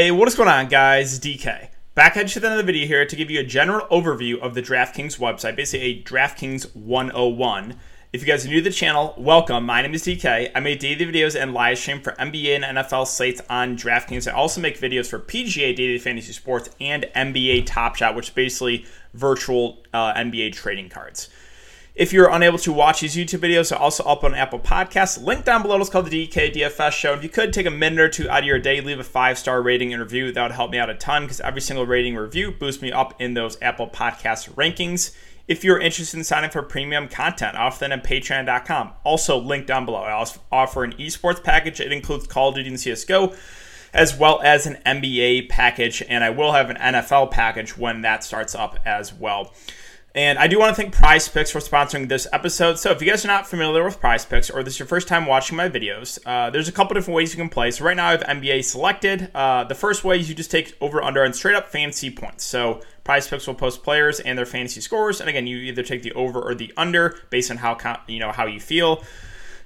Hey, what is going on, guys? DK. Back at you at the end of the video here to give you a general overview of the DraftKings website, basically a DraftKings 101. If you guys are new to the channel, welcome. My name is DK. I make daily videos and live stream for NBA and NFL slates on DraftKings. I also make videos for PGA Daily Fantasy Sports and NBA Top Shot, which is basically virtual uh, NBA trading cards. If you're unable to watch these YouTube videos, they're also up on Apple Podcasts. Link down below is called the DK DFS Show. If you could take a minute or two out of your day, leave a five star rating and review. That would help me out a ton because every single rating review boosts me up in those Apple Podcast rankings. If you're interested in signing for premium content, offer that at patreon.com. Also, link down below. I also offer an esports package. It includes Call of Duty and CSGO, as well as an NBA package, and I will have an NFL package when that starts up as well. And I do want to thank Prize Picks for sponsoring this episode. So, if you guys are not familiar with Prize Picks or this is your first time watching my videos, uh, there's a couple different ways you can play. So, right now I have NBA selected. Uh, the first way is you just take over under and straight up fantasy points. So, Prize Picks will post players and their fantasy scores, and again, you either take the over or the under based on how you know how you feel.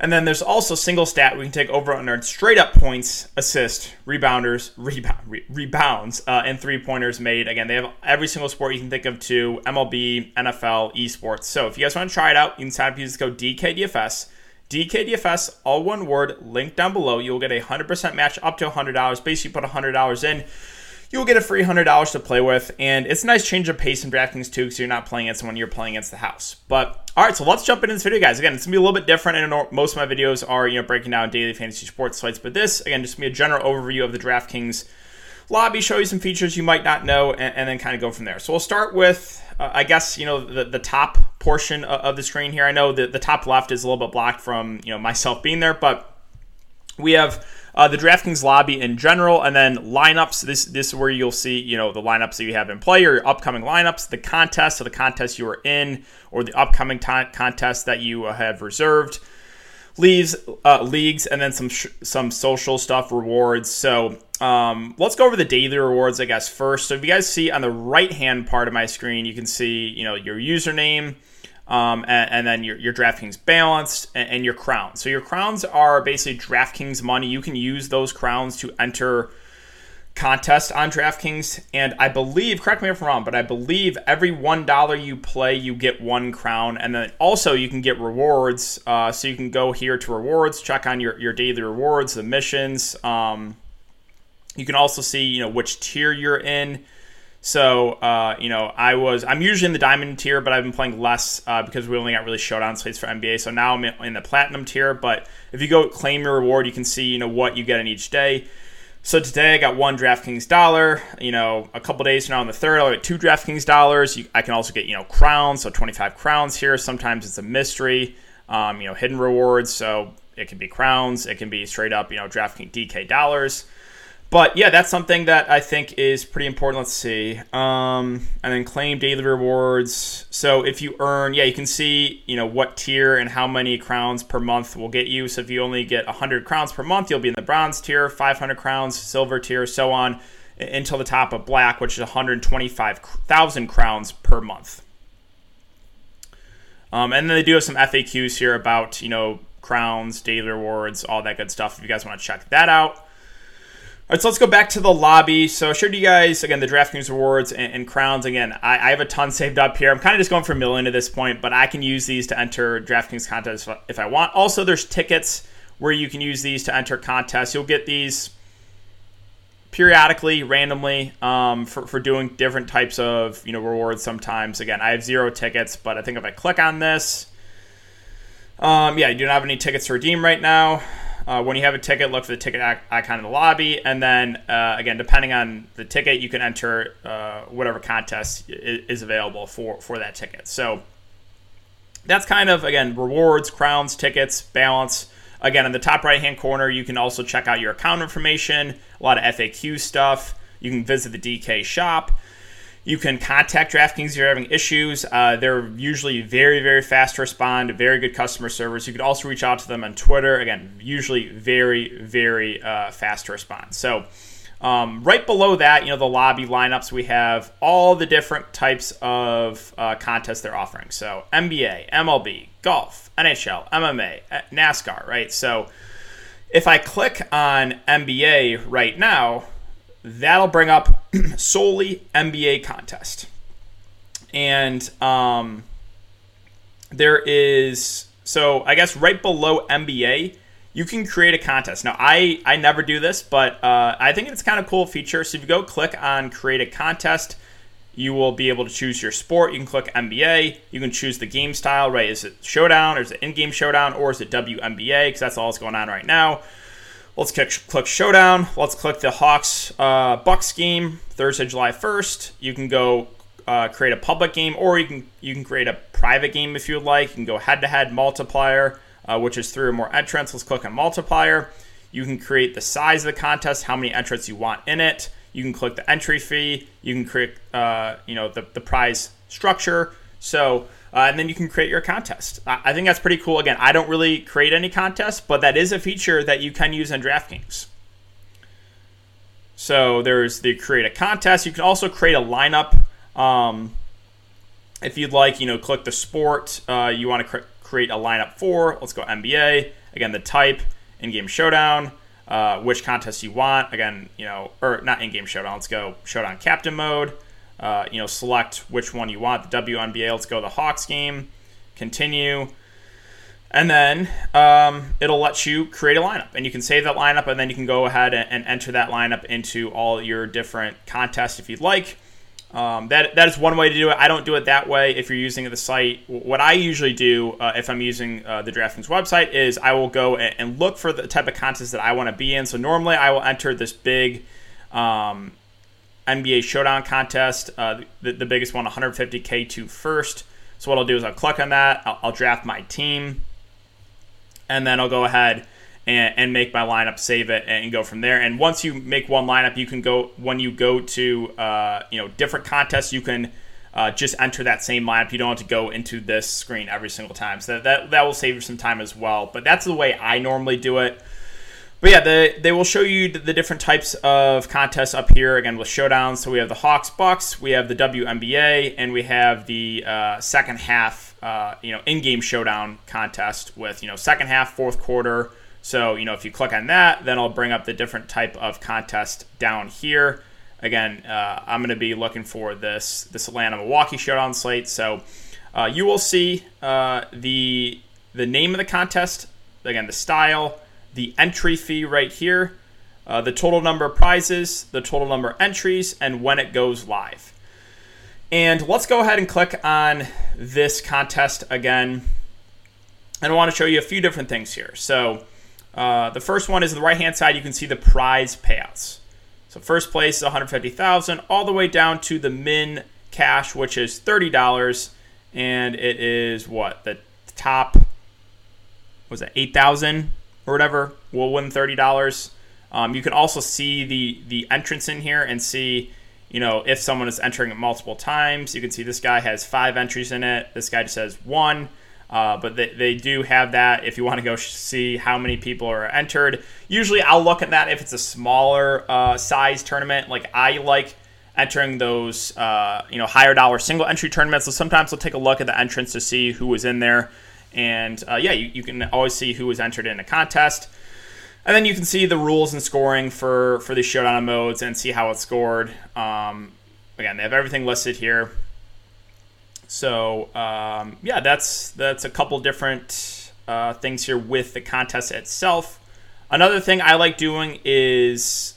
And then there's also single stat. We can take over under straight up points, assist, rebounders, rebound, re- rebounds, uh, and three pointers made. Again, they have every single sport you can think of too MLB, NFL, esports. So if you guys want to try it out, you can sign up. Use code DKDFS. DKDFS, all one word, link down below. You'll get a 100% match up to $100. Basically, put $100 in you'll get a free $100 to play with. And it's a nice change of pace in DraftKings too, because you're not playing against someone, you're playing against the house. But all right, so let's jump into this video, guys. Again, it's gonna be a little bit different. And most of my videos are, you know, breaking down daily fantasy sports sites. But this, again, just be a general overview of the DraftKings lobby, show you some features you might not know, and, and then kind of go from there. So we'll start with, uh, I guess, you know, the, the top portion of the screen here. I know that the top left is a little bit blocked from, you know, myself being there, but we have uh, the DraftKings lobby in general, and then lineups. This this is where you'll see you know the lineups that you have in play or your upcoming lineups, the contest, so the contest you are in, or the upcoming t- contest that you have reserved. Leagues, uh, leagues, and then some sh- some social stuff, rewards. So um, let's go over the daily rewards, I guess first. So if you guys see on the right hand part of my screen, you can see you know your username um, and, and, then your, your DraftKings balance and, and, your crowns. So your crowns are basically DraftKings money. You can use those crowns to enter contests on DraftKings. And I believe, correct me if I'm wrong, but I believe every $1 you play, you get one crown. And then also you can get rewards. Uh, so you can go here to rewards, check on your, your daily rewards, the missions. Um, you can also see, you know, which tier you're in. So, uh, you know, I was, I'm usually in the diamond tier, but I've been playing less uh, because we only got really showdown slates for NBA. So now I'm in the platinum tier. But if you go claim your reward, you can see, you know, what you get in each day. So today I got one DraftKings dollar. You know, a couple days from now on the third, I'll get two DraftKings dollars. You, I can also get, you know, crowns. So 25 crowns here. Sometimes it's a mystery, um, you know, hidden rewards. So it can be crowns. It can be straight up, you know, DraftKings DK dollars but yeah, that's something that I think is pretty important. Let's see. Um, and then claim daily rewards. So if you earn, yeah, you can see, you know, what tier and how many crowns per month will get you. So if you only get 100 crowns per month, you'll be in the bronze tier, 500 crowns, silver tier, so on until the top of black, which is 125,000 crowns per month. Um, and then they do have some FAQs here about, you know, crowns, daily rewards, all that good stuff if you guys want to check that out. All right, so let's go back to the lobby. So I showed you guys again the DraftKings rewards and, and crowns. Again, I, I, have a ton saved up here. I'm kind of just going for a million at this point, but I can use these to enter DraftKings contests if I want. Also, there's tickets where you can use these to enter contests. You'll get these periodically, randomly, um, for, for doing different types of you know rewards. Sometimes, again, I have zero tickets, but I think if I click on this, um, yeah, you don't have any tickets to redeem right now. Uh, when you have a ticket, look for the ticket icon in the lobby, and then uh, again, depending on the ticket, you can enter uh, whatever contest is available for for that ticket. So that's kind of again rewards, crowns, tickets, balance. Again, in the top right hand corner, you can also check out your account information, a lot of FAQ stuff. You can visit the DK shop. You can contact DraftKings if you're having issues. Uh, they're usually very, very fast to respond, very good customer service. You could also reach out to them on Twitter. Again, usually very, very uh, fast to respond. So, um, right below that, you know, the lobby lineups, we have all the different types of uh, contests they're offering. So, NBA, MLB, golf, NHL, MMA, NASCAR, right? So, if I click on NBA right now, that'll bring up solely NBA contest. And um, there is, so I guess right below NBA, you can create a contest. Now, I, I never do this, but uh, I think it's kind of cool feature. So if you go click on create a contest, you will be able to choose your sport. You can click NBA. You can choose the game style, right? Is it Showdown, or is it in-game Showdown, or is it WNBA? Because that's all that's going on right now. Let's click, click Showdown. Let's click the Hawks uh, Bucks game Thursday, July 1st. You can go uh, create a public game, or you can you can create a private game if you would like. You can go head-to-head multiplier, uh, which is three or more entrants. Let's click on multiplier. You can create the size of the contest, how many entrants you want in it. You can click the entry fee. You can create, uh, you know, the, the prize structure. So, uh, and then you can create your contest. I, think that's pretty cool. Again, I don't really create any contests, but that is a feature that you can use in DraftKings. So there's the create a contest. You can also create a lineup. Um, if you'd like, you know, click the sport uh, you want to cre- create a lineup for. Let's go NBA. Again, the type, in-game showdown uh, which contest you want. Again, you know, or not in-game showdown. Let's go showdown captain mode. Uh, you know, select which one you want. The WNBA. Let's go the Hawks game. Continue. And then um, it'll let you create a lineup, and you can save that lineup, and then you can go ahead and, and enter that lineup into all your different contests if you'd like. Um, that that is one way to do it. I don't do it that way. If you're using the site, what I usually do uh, if I'm using uh, the DraftKings website is I will go and, look for the type of contest that I want to be in. So normally I will enter this big um, NBA Showdown contest, uh, the, the, biggest one, 150k to first. So what I'll do is I'll click on that. I'll, I'll draft my team, and then I'll go ahead and, and make my lineup, save it, and go from there. And once you make one lineup, you can go when you go to uh, you know different contests, you can uh, just enter that same lineup. You don't have to go into this screen every single time. So that that will save you some time as well. But that's the way I normally do it. But yeah, the, they will show you the different types of contests up here again with showdowns. So we have the Hawks Bucks, we have the WNBA, and we have the uh, second half, uh, you know, in-game showdown contest with you know second half, fourth quarter, so, you know, if you click on that, then I'll bring up the different type of contest down here. Again, uh, I'm going to be looking for this this Atlanta Milwaukee showdown slate. So uh, you will see uh, the the name of the contest, again, the style, the entry fee right here, uh, the total number of prizes, the total number of entries, and when it goes live. And let's go ahead and click on this contest again. And I want to show you a few different things here. So uh, the first one is on the right hand side. You can see the prize payouts. So first place is 150,000, all the way down to the min cash, which is thirty dollars, and it is what the top was it eight thousand or whatever will win thirty dollars. Um, you can also see the the entrants in here and see you know if someone is entering it multiple times. You can see this guy has five entries in it. This guy just has one. Uh, but they, they do have that if you want to go see how many people are entered. Usually I'll look at that if it's a smaller uh, size tournament. Like I like entering those uh, you know higher dollar single entry tournaments. So sometimes I'll take a look at the entrants to see who was in there. And uh, yeah, you, you can always see who was entered in a contest. And then you can see the rules and scoring for, for the showdown modes and see how it's scored. Um, again, they have everything listed here. So um, yeah, that's that's a couple different uh, things here with the contest itself. Another thing I like doing is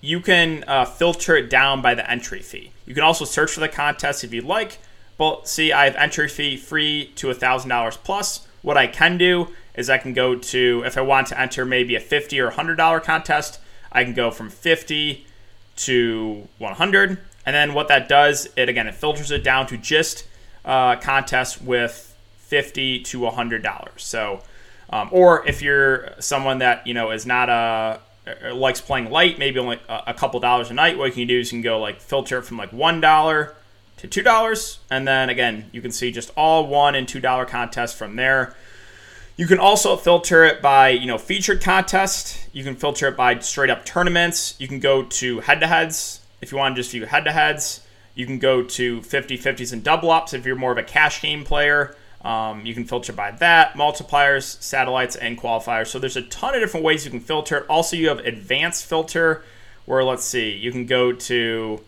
you can uh, filter it down by the entry fee. You can also search for the contest if you'd like. But see, I have entry fee free to thousand dollars plus. What I can do is I can go to if I want to enter maybe a fifty or hundred dollar contest, I can go from fifty to one hundred and then what that does, it again, it filters it down to just uh, contests with fifty to hundred dollars. So, um, or if you're someone that you know is not a uh, likes playing light, maybe only a, couple dollars a night. What you can do is you can go like filter from like one dollar to two dollars, and then again you can see just all one and two dollar contests from there. You can also filter it by you know featured contest. You can filter it by straight up tournaments. You can go to head to heads. If you want to just view head to heads, you can go to 50 50s and double ups if you're more of a cash game player. Um, you can filter by that, multipliers, satellites, and qualifiers. So there's a ton of different ways you can filter it. Also, you have advanced filter, where let's see, you can go to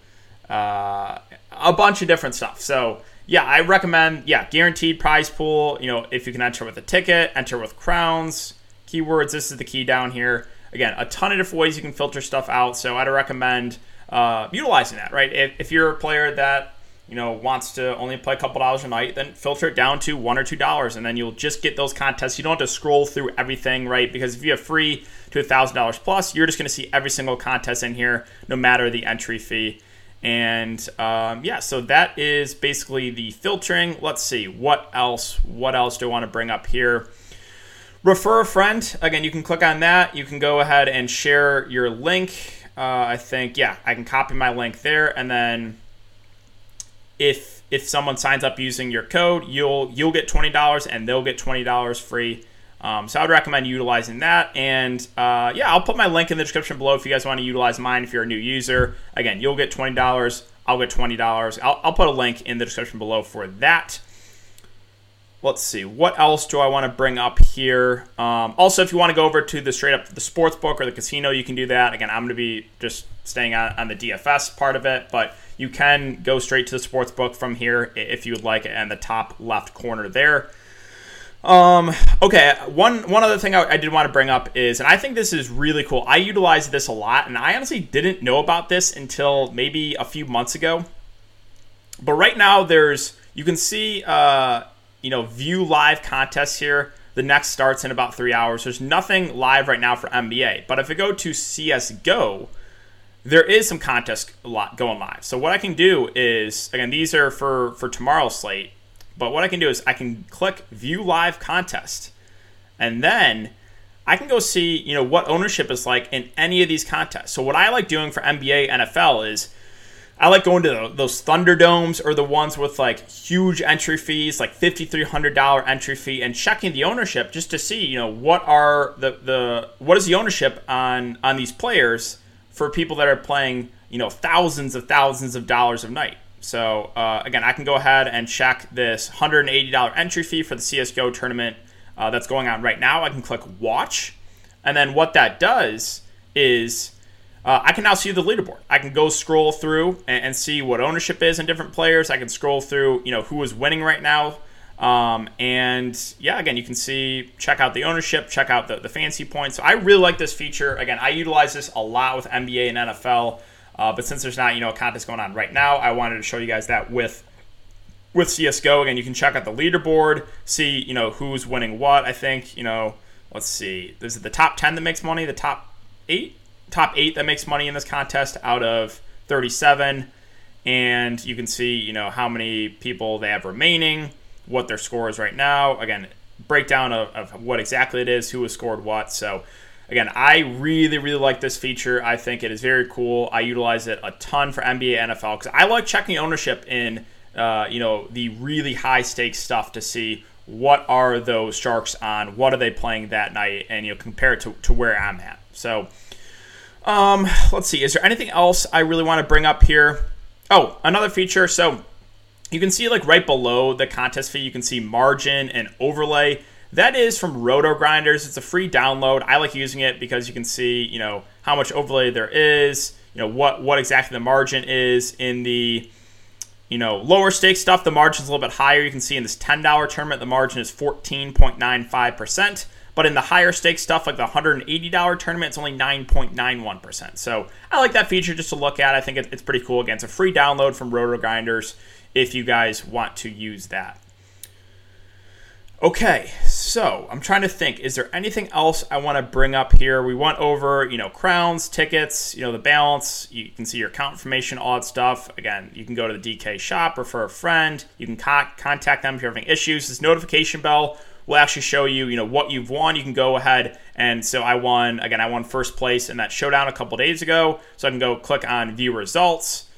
uh, a bunch of different stuff. So yeah, I recommend yeah guaranteed prize pool. You know if you can enter with a ticket, enter with crowns, keywords. This is the key down here. Again, a ton of different ways you can filter stuff out. So I'd recommend uh, utilizing that. Right, if, if you're a player that you know wants to only play a couple dollars a night, then filter it down to one or two dollars, and then you'll just get those contests. You don't have to scroll through everything, right? Because if you have free to a thousand dollars plus, you're just going to see every single contest in here, no matter the entry fee. And um, yeah, so that is basically the filtering. Let's see what else. What else do I want to bring up here? Refer a friend. Again, you can click on that. You can go ahead and share your link. Uh, I think yeah, I can copy my link there, and then if if someone signs up using your code, you'll you'll get twenty dollars, and they'll get twenty dollars free. Um, so I would recommend utilizing that. And uh, yeah, I'll put my link in the description below if you guys want to utilize mine if you're a new user. Again, you'll get $20. I'll get $20. I'll, I'll put a link in the description below for that. Let's see, what else do I want to bring up here? Um, also, if you want to go over to the straight up the sports book or the casino, you can do that. Again, I'm going to be just staying on, on the DFS part of it, but you can go straight to the sports book from here if you would like, and the top left corner there. Um, okay, one one other thing I, I, did want to bring up is, and I think this is really cool. I utilize this a lot, and I honestly didn't know about this until maybe a few months ago. But right now, there's you can see, uh, you know, view live contests here. The next starts in about three hours. There's nothing live right now for NBA, but if I go to CS:GO, there is some contest lot going live. So what I can do is, again, these are for for tomorrow's slate but what I can do is I can click view live contest. And then I can go see, you know, what ownership is like in any of these contests. So what I like doing for NBA, NFL is I like going to those Thunderdomes or the ones with like huge entry fees, like fifty three hundred dollar entry fee, and checking the ownership just to see, you know, what are the the what is the ownership on on these players for people that are playing, you know, thousands of thousands of dollars a night. So uh, again, I can go ahead and check this $180 entry fee for the CS:GO tournament uh, that's going on right now. I can click Watch, and then what that does is uh, I can now see the leaderboard. I can go scroll through and, and, see what ownership is in different players. I can scroll through, you know, who is winning right now. Um, and yeah, again, you can see, check out the ownership, check out the, the fantasy points. So I really like this feature. Again, I utilize this a lot with NBA and NFL. Uh, but since there's not you know a contest going on right now, I wanted to show you guys that with with CS:GO. Again, you can check out the leaderboard, see you know who's winning what. I think you know. Let's see. Is it the top ten that makes money? The top eight, top eight that makes money in this contest out of 37, and you can see you know how many people they have remaining, what their score is right now. Again, breakdown of, of what exactly it is, who has scored what. So Again, I really, really like this feature. I think it is very cool. I utilize it a ton for NBA, NFL because I like checking ownership in, uh, you know, the really high stakes stuff to see what are those sharks on, what are they playing that night, and you know, compare it to, to where I'm at. So, um, let's see. Is there anything else I really want to bring up here? Oh, another feature. So you can see like right below the contest fee, you can see margin and overlay. That is from Roto Grinders. It's a free download. I like using it because you can see, you know, how much overlay there is, you know, what what exactly the margin is in the you know, lower stake stuff, the margin is a little bit higher. You can see in this $10 tournament, the margin is 14.95%. But in the higher stake stuff, like the $180 tournament, it's only 9.91%. So I like that feature just to look at. I think it's pretty cool. Again, it's a free download from Roto Grinders if you guys want to use that. Okay, so I'm trying to think. Is there anything else I want to bring up here? We went over, you know, crowns, tickets, you know, the balance. You can see your account information, all that stuff. Again, you can go to the DK shop, refer a friend. You can co- contact them if you're having issues. This notification bell will actually show you, you know, what you've won. You can go ahead and so I won. Again, I won first place in that showdown a couple days ago. So I can go click on view results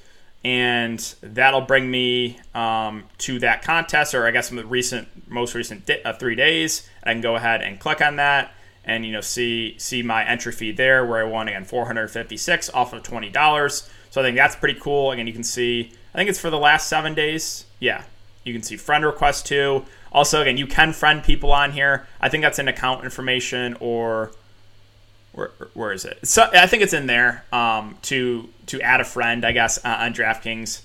and that'll bring me um, to that contest, or I guess the recent, most recent di- uh, three days. I can go ahead and click on that, and you know see see my entry fee there, where I won again 456 off of twenty dollars. So I think that's pretty cool. Again, you can see. I think it's for the last seven days. Yeah, you can see friend request too. Also, again, you can friend people on here. I think that's in account information or where, where is it? So I think it's in there um, to to add a friend, I guess, uh, on DraftKings.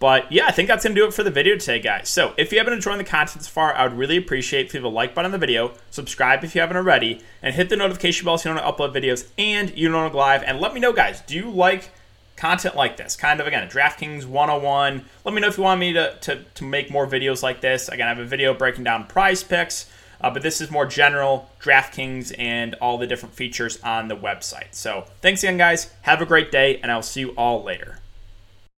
But yeah, I think that's gonna do it for the video today, guys. So if you have been enjoying the content so far, I would really appreciate if you leave a like button on the video, subscribe if you haven't already, and hit the notification bell so you don't upload videos and you don't go live. And let me know, guys, do you like content like this? Kind of again, DraftKings 101. Let me know if you want me to, to, to make more videos like this. Again, I have a video breaking down prize picks. Uh, but this is more general DraftKings and all the different features on the website. So thanks again, guys. Have a great day, and I'll see you all later.